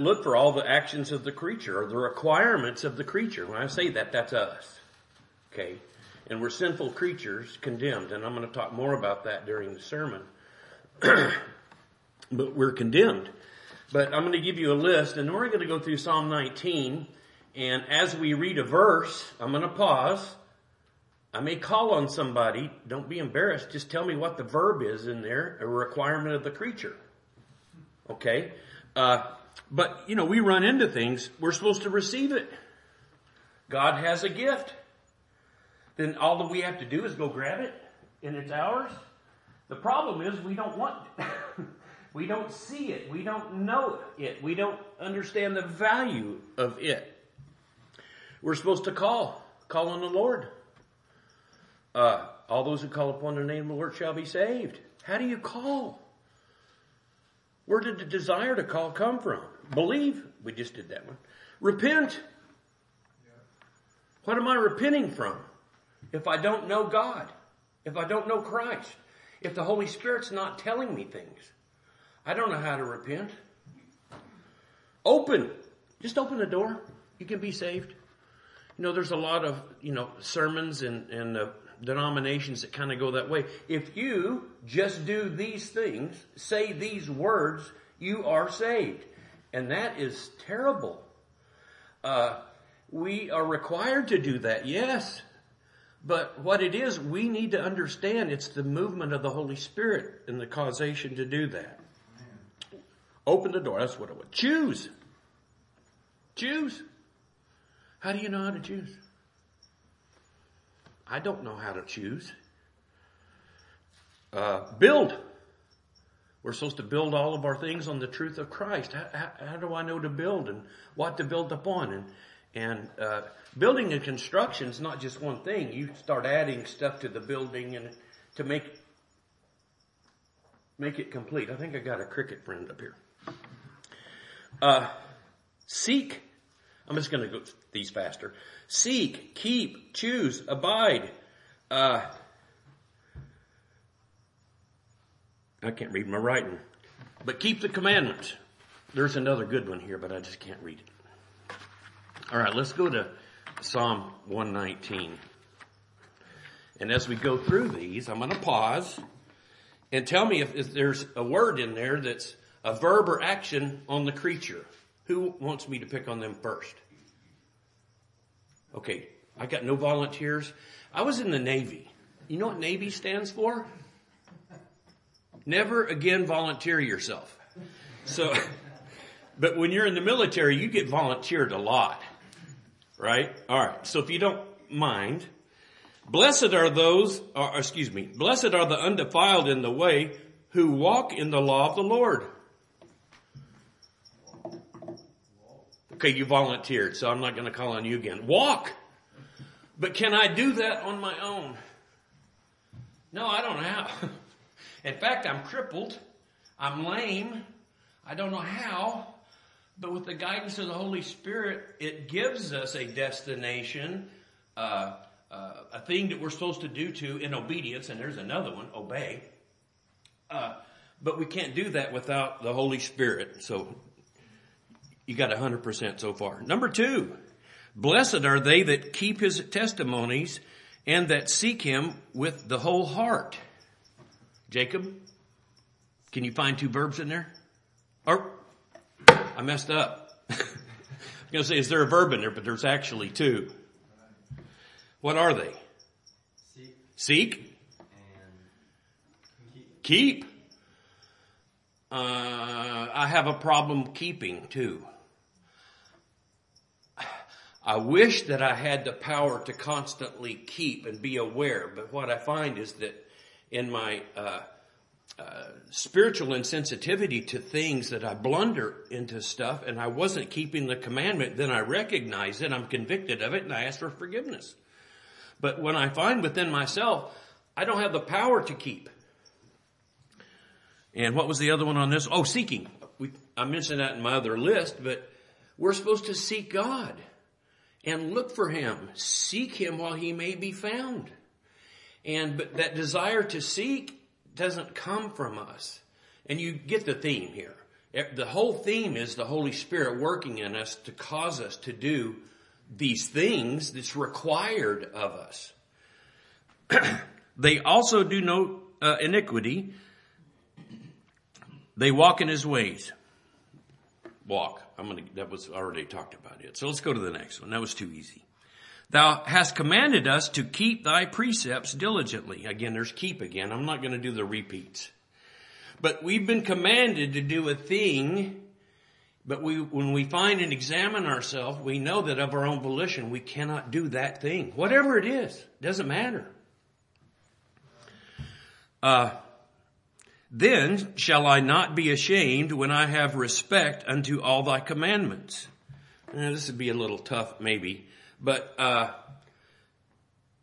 look for all the actions of the creature or the requirements of the creature. When I say that, that's us. Okay. And we're sinful creatures condemned. And I'm going to talk more about that during the sermon. but we're condemned. But I'm going to give you a list and we're going to go through Psalm 19. And as we read a verse, I'm going to pause. I may call on somebody. Don't be embarrassed. Just tell me what the verb is in there, a requirement of the creature. Okay? Uh, but, you know, we run into things. We're supposed to receive it. God has a gift. Then all that we have to do is go grab it and it's ours. The problem is we don't want it. we don't see it. We don't know it. We don't understand the value of it. We're supposed to call, call on the Lord. Uh, all those who call upon the name of the Lord shall be saved. How do you call? Where did the desire to call come from? Believe. We just did that one. Repent. What am I repenting from? If I don't know God, if I don't know Christ, if the Holy Spirit's not telling me things, I don't know how to repent. Open. Just open the door. You can be saved. You know, there's a lot of, you know, sermons and, and uh, denominations that kind of go that way. If you just do these things, say these words, you are saved. And that is terrible. Uh, we are required to do that, yes. But what it is, we need to understand it's the movement of the Holy Spirit and the causation to do that. Open the door. That's what it was. Choose. Choose. How do you know how to choose? I don't know how to choose. Uh, build. We're supposed to build all of our things on the truth of Christ. How, how, how do I know to build and what to build upon? And and uh, building and construction is not just one thing. You start adding stuff to the building and to make make it complete. I think I got a cricket friend up here. Uh, seek. I'm just going to go these faster. Seek, keep, choose, abide. Uh, I can't read my writing, but keep the commandments. There's another good one here, but I just can't read it. All right, let's go to Psalm 119. And as we go through these, I'm going to pause and tell me if, if there's a word in there that's a verb or action on the creature. Who wants me to pick on them first? Okay, I got no volunteers. I was in the Navy. You know what Navy stands for? Never again volunteer yourself. So, but when you're in the military, you get volunteered a lot. Right? Alright, so if you don't mind, blessed are those, or excuse me, blessed are the undefiled in the way who walk in the law of the Lord. Okay, you volunteered, so I'm not going to call on you again. Walk! But can I do that on my own? No, I don't know how. In fact, I'm crippled. I'm lame. I don't know how. But with the guidance of the Holy Spirit, it gives us a destination, uh, uh, a thing that we're supposed to do to in obedience. And there's another one, obey. Uh, but we can't do that without the Holy Spirit. So you got 100% so far. Number two, blessed are they that keep his testimonies and that seek him with the whole heart. Jacob, can you find two verbs in there? Or, I messed up. I was going to say, is there a verb in there? But there's actually two. What are they? Seek. Seek? keep. Keep. Uh, I have a problem keeping too. I wish that I had the power to constantly keep and be aware, but what I find is that in my uh, uh, spiritual insensitivity to things that I blunder into stuff and I wasn't keeping the commandment, then I recognize it, I'm convicted of it, and I ask for forgiveness. But when I find within myself, I don't have the power to keep. And what was the other one on this? Oh, seeking. We, I mentioned that in my other list, but we're supposed to seek God and look for Him. Seek Him while He may be found. And, but that desire to seek doesn't come from us. And you get the theme here. The whole theme is the Holy Spirit working in us to cause us to do these things that's required of us. they also do no uh, iniquity. They walk in his ways. Walk. I'm gonna, that was already talked about it. So let's go to the next one. That was too easy. Thou hast commanded us to keep thy precepts diligently. Again, there's keep again. I'm not to do the repeats. But we've been commanded to do a thing, but we, when we find and examine ourselves, we know that of our own volition, we cannot do that thing. Whatever it is, doesn't matter. Uh, then shall I not be ashamed when I have respect unto all thy commandments. Now, this would be a little tough, maybe. But uh,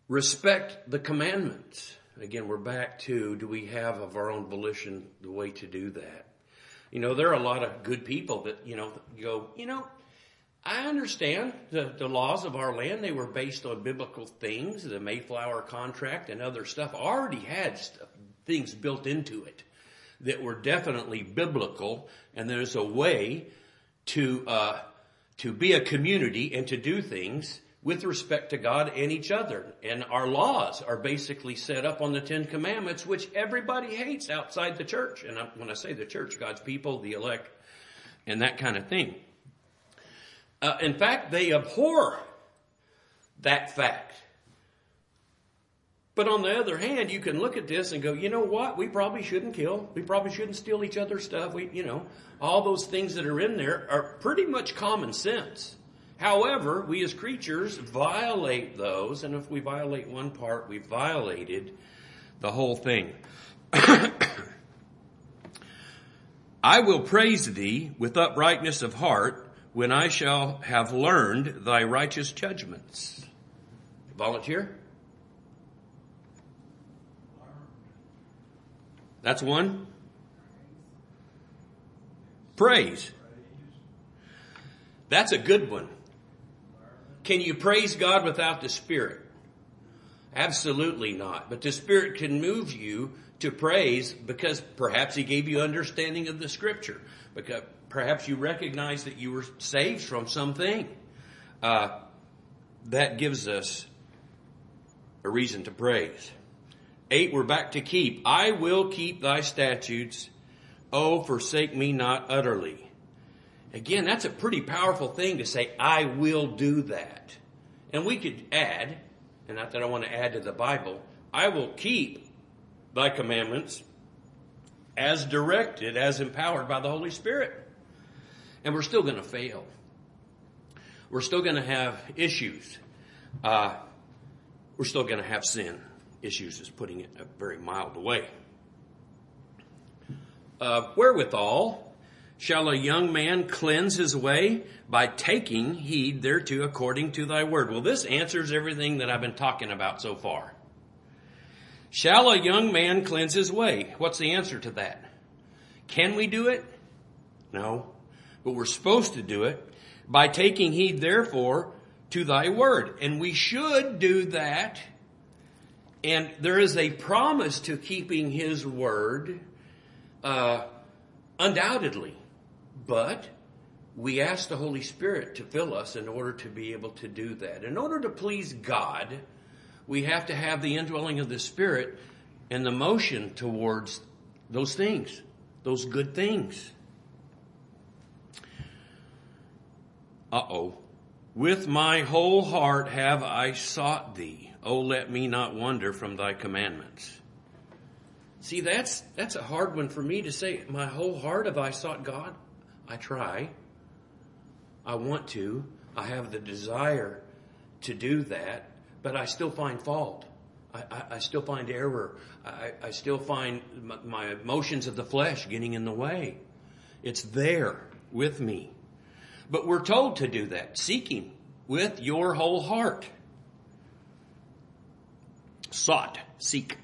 respect the commandments. Again, we're back to do we have of our own volition the way to do that? You know, there are a lot of good people that, you know, go, you know, I understand the, the laws of our land. They were based on biblical things. The Mayflower contract and other stuff already had stuff, things built into it that were definitely biblical. And there's a way to, uh, to be a community and to do things with respect to God and each other. And our laws are basically set up on the Ten Commandments, which everybody hates outside the church. And when I say the church, God's people, the elect, and that kind of thing. Uh, in fact, they abhor that fact. But on the other hand, you can look at this and go, you know what? We probably shouldn't kill. We probably shouldn't steal each other's stuff. We, you know, all those things that are in there are pretty much common sense. However, we as creatures violate those, and if we violate one part, we violated the whole thing. I will praise thee with uprightness of heart when I shall have learned thy righteous judgments. Volunteer? That's one. Praise. That's a good one. Can you praise God without the Spirit? Absolutely not. But the Spirit can move you to praise because perhaps He gave you understanding of the Scripture. Because perhaps you recognize that you were saved from something. Uh, that gives us a reason to praise. Eight, we're back to keep. I will keep thy statutes. Oh, forsake me not utterly. Again, that's a pretty powerful thing to say, I will do that. And we could add, and not that I want to add to the Bible, I will keep thy commandments as directed, as empowered by the Holy Spirit. And we're still going to fail. We're still going to have issues. Uh, we're still going to have sin. Issues is putting it a very mild way. Uh, wherewithal, Shall a young man cleanse his way? By taking heed thereto according to thy word. Well, this answers everything that I've been talking about so far. Shall a young man cleanse his way? What's the answer to that? Can we do it? No. But we're supposed to do it by taking heed therefore to thy word. And we should do that. And there is a promise to keeping his word, uh, undoubtedly. But we ask the Holy Spirit to fill us in order to be able to do that. In order to please God, we have to have the indwelling of the Spirit and the motion towards those things, those good things. Uh oh. With my whole heart have I sought thee. Oh, let me not wander from thy commandments. See, that's, that's a hard one for me to say. My whole heart have I sought God. I try. I want to. I have the desire to do that, but I still find fault. I, I, I still find error. I, I still find my, my emotions of the flesh getting in the way. It's there with me. But we're told to do that, seeking with your whole heart. Sought, seek.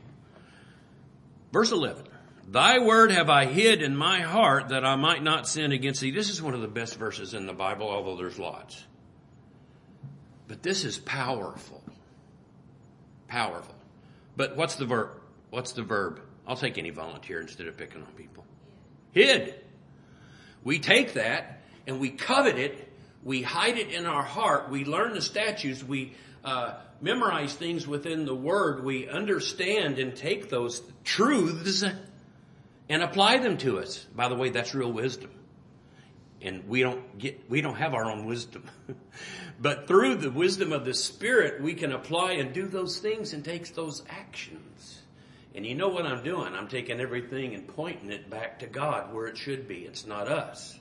Verse 11. Thy word have I hid in my heart that I might not sin against thee. This is one of the best verses in the Bible, although there's lots. But this is powerful. Powerful. But what's the verb? What's the verb? I'll take any volunteer instead of picking on people. Hid. We take that and we covet it. We hide it in our heart. We learn the statutes. We uh, memorize things within the Word. We understand and take those truths and apply them to us. By the way, that's real wisdom. And we don't get, we don't have our own wisdom. but through the wisdom of the Spirit, we can apply and do those things and take those actions. And you know what I'm doing? I'm taking everything and pointing it back to God where it should be. It's not us.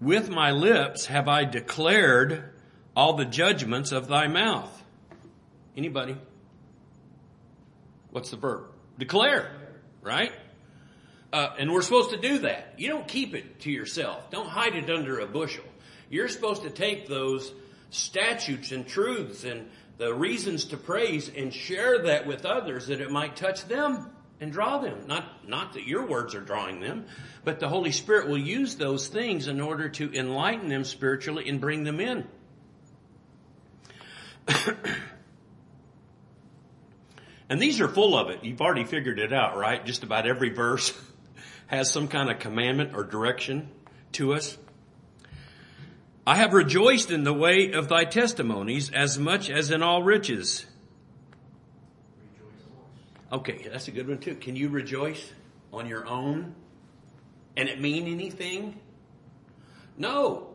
With my lips have I declared all the judgments of thy mouth. Anybody? What's the verb? Declare, right? Uh, and we're supposed to do that. You don't keep it to yourself. Don't hide it under a bushel. You're supposed to take those statutes and truths and the reasons to praise and share that with others that it might touch them and draw them. Not, not that your words are drawing them, but the Holy Spirit will use those things in order to enlighten them spiritually and bring them in. and these are full of it. You've already figured it out, right? Just about every verse has some kind of commandment or direction to us. I have rejoiced in the way of thy testimonies as much as in all riches. Okay, that's a good one too. Can you rejoice on your own and it mean anything? No,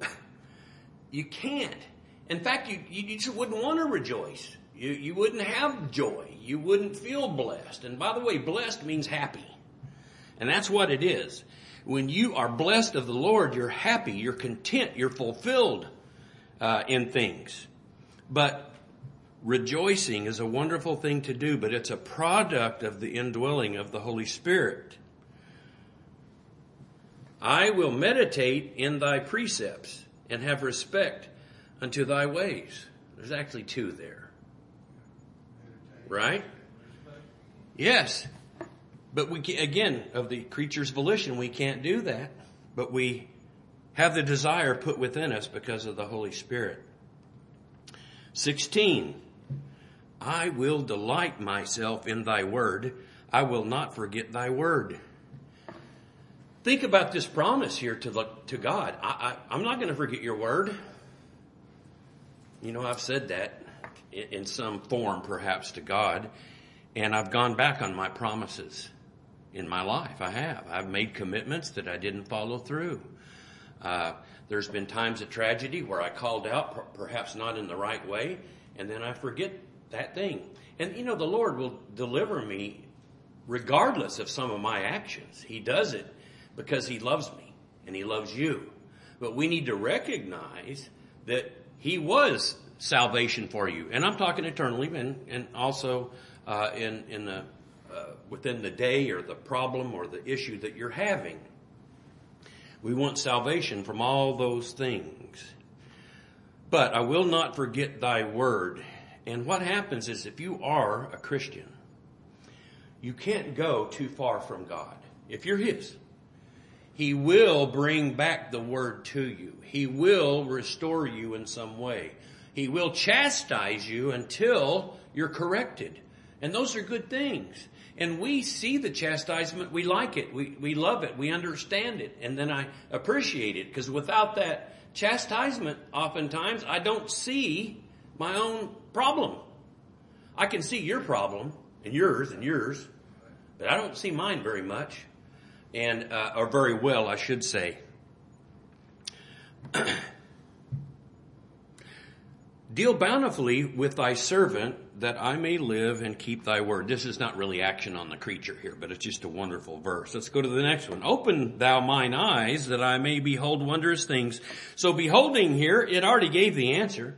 you can't. In fact, you, you just wouldn't want to rejoice. You, you wouldn't have joy. You wouldn't feel blessed. And by the way, blessed means happy. And that's what it is. When you are blessed of the Lord, you're happy, you're content, you're fulfilled uh, in things. But rejoicing is a wonderful thing to do, but it's a product of the indwelling of the Holy Spirit. I will meditate in thy precepts and have respect unto thy ways. There's actually two there. Right? Yes. But we can, again, of the creature's volition, we can't do that. But we have the desire put within us because of the Holy Spirit. 16. I will delight myself in thy word. I will not forget thy word. Think about this promise here to, the, to God. I, I, I'm not going to forget your word. You know, I've said that in, in some form perhaps to God, and I've gone back on my promises in my life. I have. I've made commitments that I didn't follow through. Uh, there's been times of tragedy where I called out, perhaps not in the right way, and then I forget that thing. And you know, the Lord will deliver me regardless of some of my actions. He does it because He loves me and He loves you. But we need to recognize that He was salvation for you. And I'm talking eternally and, and also uh, in, in the uh, within the day or the problem or the issue that you're having. We want salvation from all those things. But I will not forget thy word. And what happens is if you are a Christian, you can't go too far from God. If you're His, He will bring back the word to you. He will restore you in some way. He will chastise you until you're corrected. And those are good things. And we see the chastisement, we like it, we, we love it, we understand it, and then I appreciate it, because without that chastisement, oftentimes, I don't see my own problem. I can see your problem, and yours, and yours, but I don't see mine very much, and, uh, or very well, I should say. Deal bountifully with thy servant that I may live and keep thy word. This is not really action on the creature here, but it's just a wonderful verse. Let's go to the next one. Open thou mine eyes that I may behold wondrous things. So beholding here, it already gave the answer.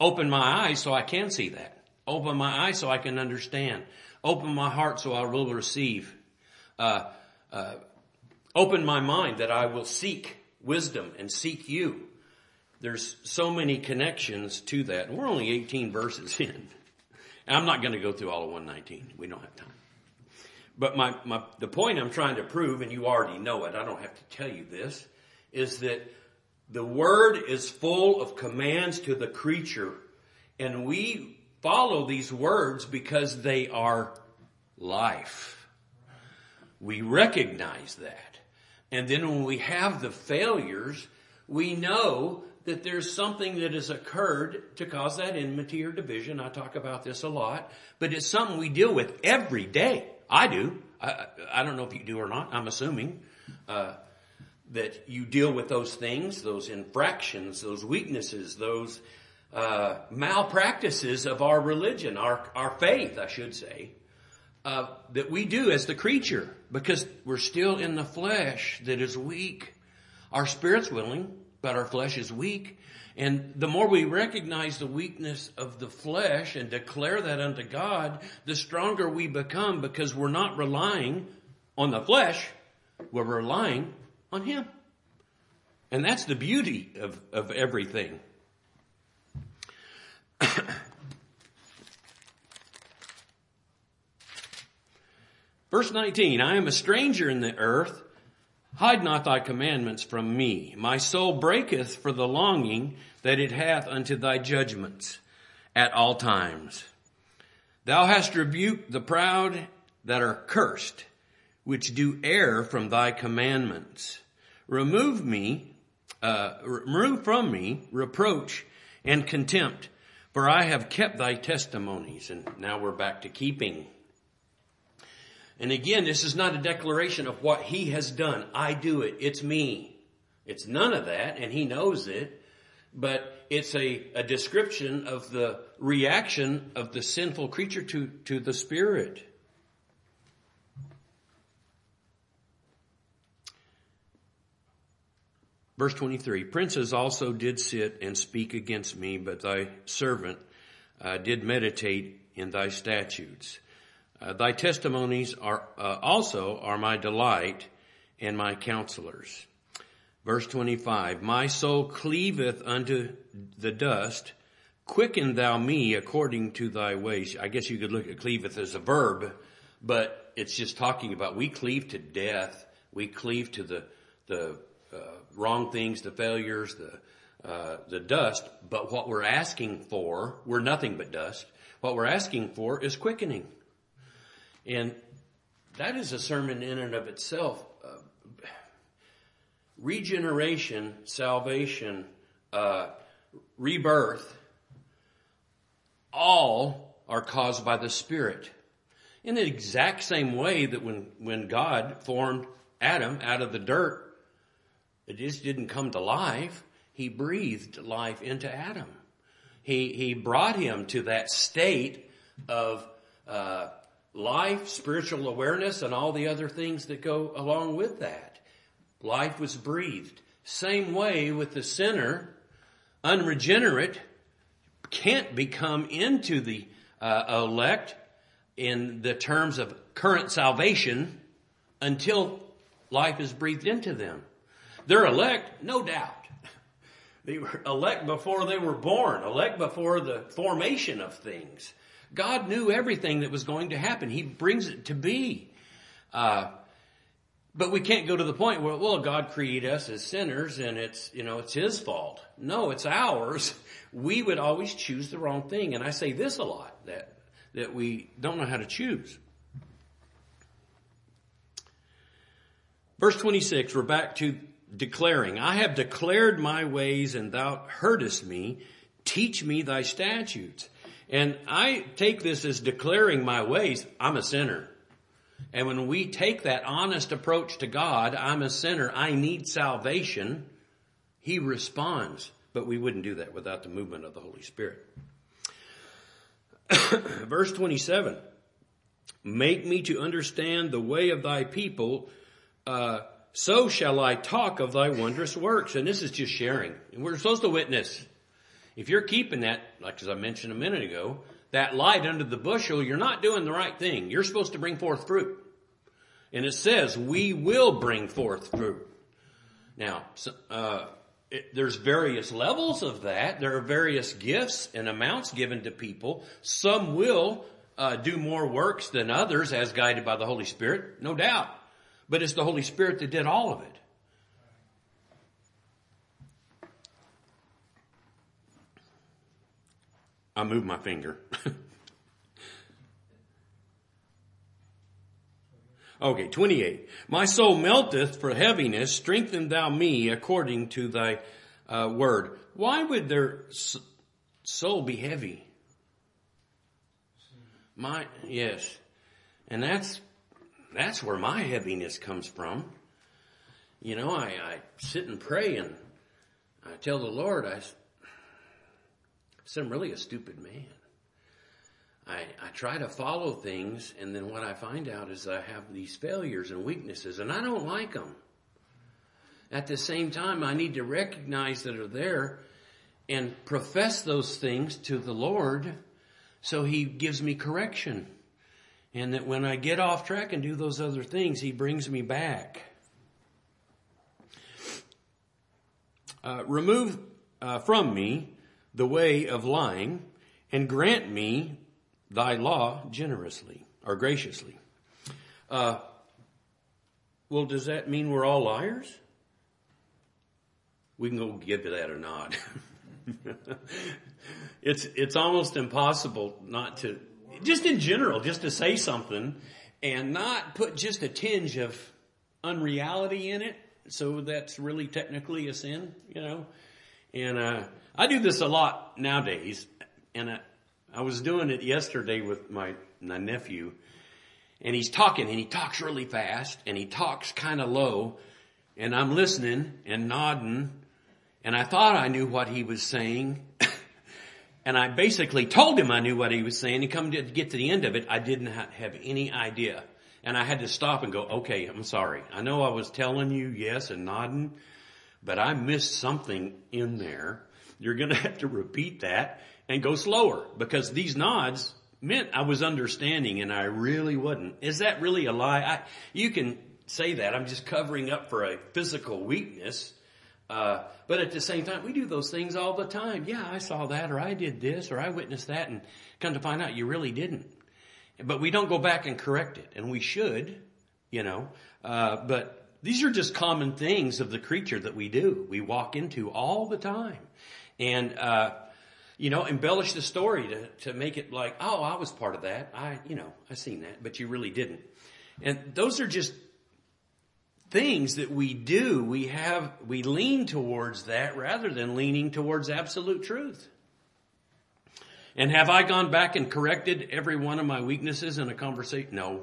Open my eyes so I can see that. Open my eyes so I can understand. Open my heart so I will receive. Uh, uh, open my mind that I will seek wisdom and seek you. There's so many connections to that. We're only 18 verses in. And I'm not going to go through all of 119. We don't have time. But my, my, the point I'm trying to prove, and you already know it, I don't have to tell you this, is that the word is full of commands to the creature, and we follow these words because they are life. we recognize that. And then when we have the failures, we know that there's something that has occurred to cause that enmity or division. I talk about this a lot, but it's something we deal with every day. I do. I, I don't know if you do or not. I'm assuming uh, that you deal with those things, those infractions, those weaknesses, those uh, malpractices of our religion, our our faith, I should say, uh, that we do as the creature, because we're still in the flesh that is weak. Our spirit's willing, but our flesh is weak. And the more we recognize the weakness of the flesh and declare that unto God, the stronger we become because we're not relying on the flesh, we're relying on Him. And that's the beauty of, of everything. Verse 19, I am a stranger in the earth Hide not thy commandments from me. My soul breaketh for the longing that it hath unto thy judgments at all times. Thou hast rebuked the proud that are cursed, which do err from thy commandments. Remove me, uh, remove from me reproach and contempt, for I have kept thy testimonies. And now we're back to keeping and again, this is not a declaration of what he has done. I do it. It's me. It's none of that, and he knows it. But it's a, a description of the reaction of the sinful creature to, to the Spirit. Verse 23, Princes also did sit and speak against me, but thy servant uh, did meditate in thy statutes. Uh, thy testimonies are uh, also are my delight and my counselors. Verse 25, my soul cleaveth unto the dust. Quicken thou me according to thy ways. I guess you could look at cleaveth as a verb, but it's just talking about we cleave to death. We cleave to the, the wrong things, the failures, the, uh, the dust. But what we're asking for, we're nothing but dust. What we're asking for is quickening. And that is a sermon in and of itself. Uh, regeneration, salvation, uh, rebirth, all are caused by the Spirit. In the exact same way that when, when God formed Adam out of the dirt, it just didn't come to life. He breathed life into Adam. He, he brought him to that state of uh, life, spiritual awareness, and all the other things that go along with that. Life was breathed. Same way with the sinner, unregenerate, can't become into the uh, elect in the terms of current salvation until life is breathed into them. They're elect, no doubt. They were elect before they were born, elect before the formation of things. God knew everything that was going to happen. He brings it to be. Uh, but we can't go to the point where, well, God created us as sinners and it's, you know, it's His fault. No, it's ours. We would always choose the wrong thing. And I say this a lot, that, that we don't know how to choose. Verse 26, we're back to declaring, I have declared my ways and thou heardest me. Teach me thy statutes. And I take this as declaring my ways. I'm a sinner. And when we take that honest approach to God, I'm a sinner. I need salvation. He responds. But we wouldn't do that without the movement of the Holy Spirit. Verse 27. Make me to understand the way of thy people. Uh, so shall I talk of thy wondrous works. And this is just sharing. And we're supposed to witness. If you're keeping that, like as I mentioned a minute ago, that light under the bushel, you're not doing the right thing. You're supposed to bring forth fruit. And it says, we will bring forth fruit. Now, uh, it, there's various levels of that. There are various gifts and amounts given to people. Some will uh, do more works than others as guided by the Holy Spirit, no doubt. But it's the Holy Spirit that did all of it. I moved my finger. Okay, 28. My soul melteth for heaviness, strengthen thou me according to thy uh, word. Why would their soul be heavy? My, yes. And that's, that's where my heaviness comes from. You know, I, I sit and pray and I tell the Lord, I said, I'm really a stupid man. I, I try to follow things and then what I find out is I have these failures and weaknesses and I don't like them. At the same time, I need to recognize that are there and profess those things to the Lord so He gives me correction. And that when I get off track and do those other things, He brings me back. Uh, remove uh, from me the way of lying and grant me thy law generously or graciously. Uh, well, does that mean we're all liars? We can go give that or not. it's it's almost impossible not to just in general just to say something and not put just a tinge of unreality in it. So that's really technically a sin, you know. And uh, I do this a lot nowadays, and I, I was doing it yesterday with my, my nephew, and he's talking, and he talks really fast, and he talks kind of low, and I'm listening and nodding, and I thought I knew what he was saying, and I basically told him I knew what he was saying, and come to get to the end of it, I didn't have any idea. And I had to stop and go, okay, I'm sorry. I know I was telling you yes and nodding, but I missed something in there. You're gonna have to repeat that and go slower because these nods meant I was understanding and I really wasn't. Is that really a lie? I, you can say that. I'm just covering up for a physical weakness. Uh, but at the same time, we do those things all the time. Yeah, I saw that or I did this or I witnessed that and come to find out you really didn't. But we don't go back and correct it and we should, you know, uh, but these are just common things of the creature that we do. We walk into all the time. And, uh, you know, embellish the story to, to make it like, oh, I was part of that. I, you know, I seen that, but you really didn't. And those are just things that we do. We have, we lean towards that rather than leaning towards absolute truth. And have I gone back and corrected every one of my weaknesses in a conversation? No.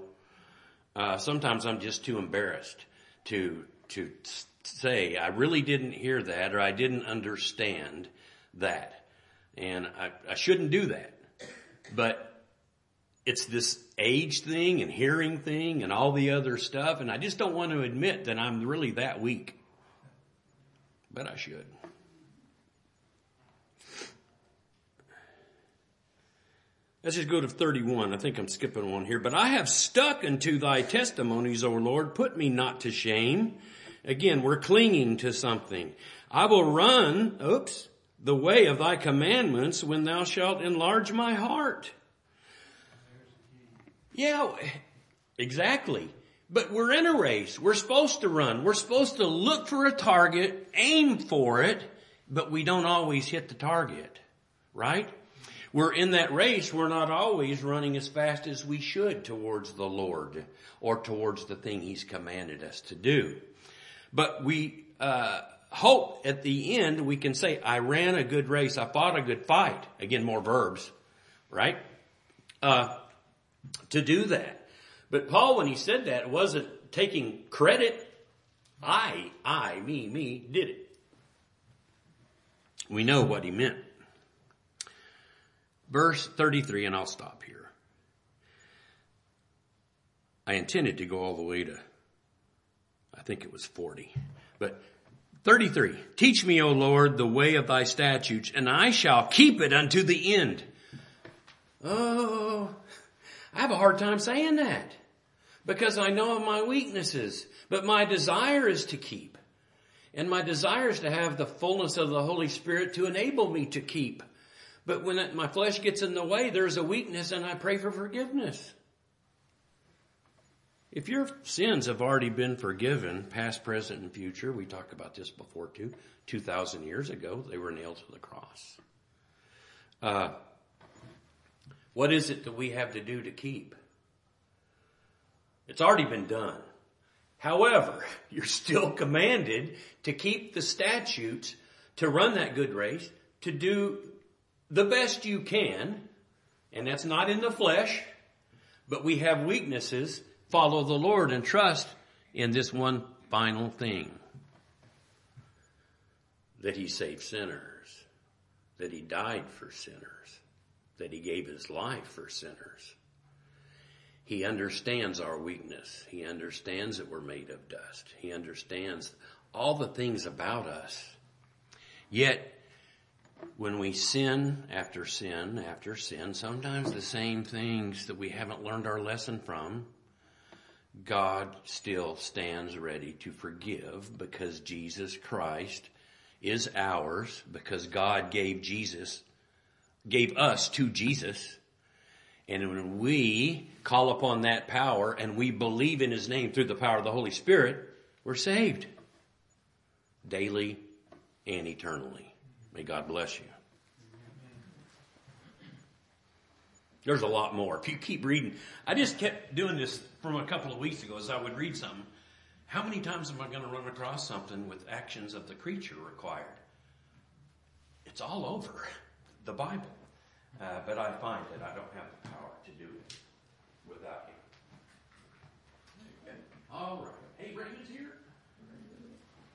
Uh, sometimes I'm just too embarrassed to, to say, I really didn't hear that or I didn't understand that. And I, I shouldn't do that. But it's this age thing and hearing thing and all the other stuff. And I just don't want to admit that I'm really that weak. But I should. Let's just go to 31. I think I'm skipping one here. But I have stuck unto thy testimonies, O Lord. Put me not to shame. Again, we're clinging to something. I will run, oops, the way of thy commandments when thou shalt enlarge my heart. Yeah, exactly. But we're in a race. We're supposed to run. We're supposed to look for a target, aim for it, but we don't always hit the target, right? We're in that race. We're not always running as fast as we should towards the Lord or towards the thing He's commanded us to do. But we, uh, hope at the end we can say, I ran a good race. I fought a good fight. Again, more verbs, right? Uh, to do that. But Paul, when he said that, wasn't taking credit. I, I, me, me did it. We know what he meant. Verse 33, and I'll stop here. I intended to go all the way to, I think it was 40. But 33. Teach me, O Lord, the way of thy statutes, and I shall keep it unto the end. Oh, I have a hard time saying that because I know of my weaknesses, but my desire is to keep. And my desire is to have the fullness of the Holy Spirit to enable me to keep. But when it, my flesh gets in the way, there's a weakness and I pray for forgiveness. If your sins have already been forgiven, past, present, and future, we talked about this before too, 2,000 years ago, they were nailed to the cross. Uh, what is it that we have to do to keep? It's already been done. However, you're still commanded to keep the statutes, to run that good race, to do the best you can, and that's not in the flesh, but we have weaknesses. Follow the Lord and trust in this one final thing. That He saved sinners. That He died for sinners. That He gave His life for sinners. He understands our weakness. He understands that we're made of dust. He understands all the things about us. Yet, when we sin after sin after sin, sometimes the same things that we haven't learned our lesson from, God still stands ready to forgive because Jesus Christ is ours, because God gave Jesus, gave us to Jesus, and when we call upon that power and we believe in His name through the power of the Holy Spirit, we're saved. Daily and eternally. May God bless you. There's a lot more. If you keep reading, I just kept doing this from a couple of weeks ago as I would read something. How many times am I going to run across something with actions of the creature required? It's all over the Bible. Uh, but I find that I don't have the power to do it without Him. All right. Hey, Raymond's here.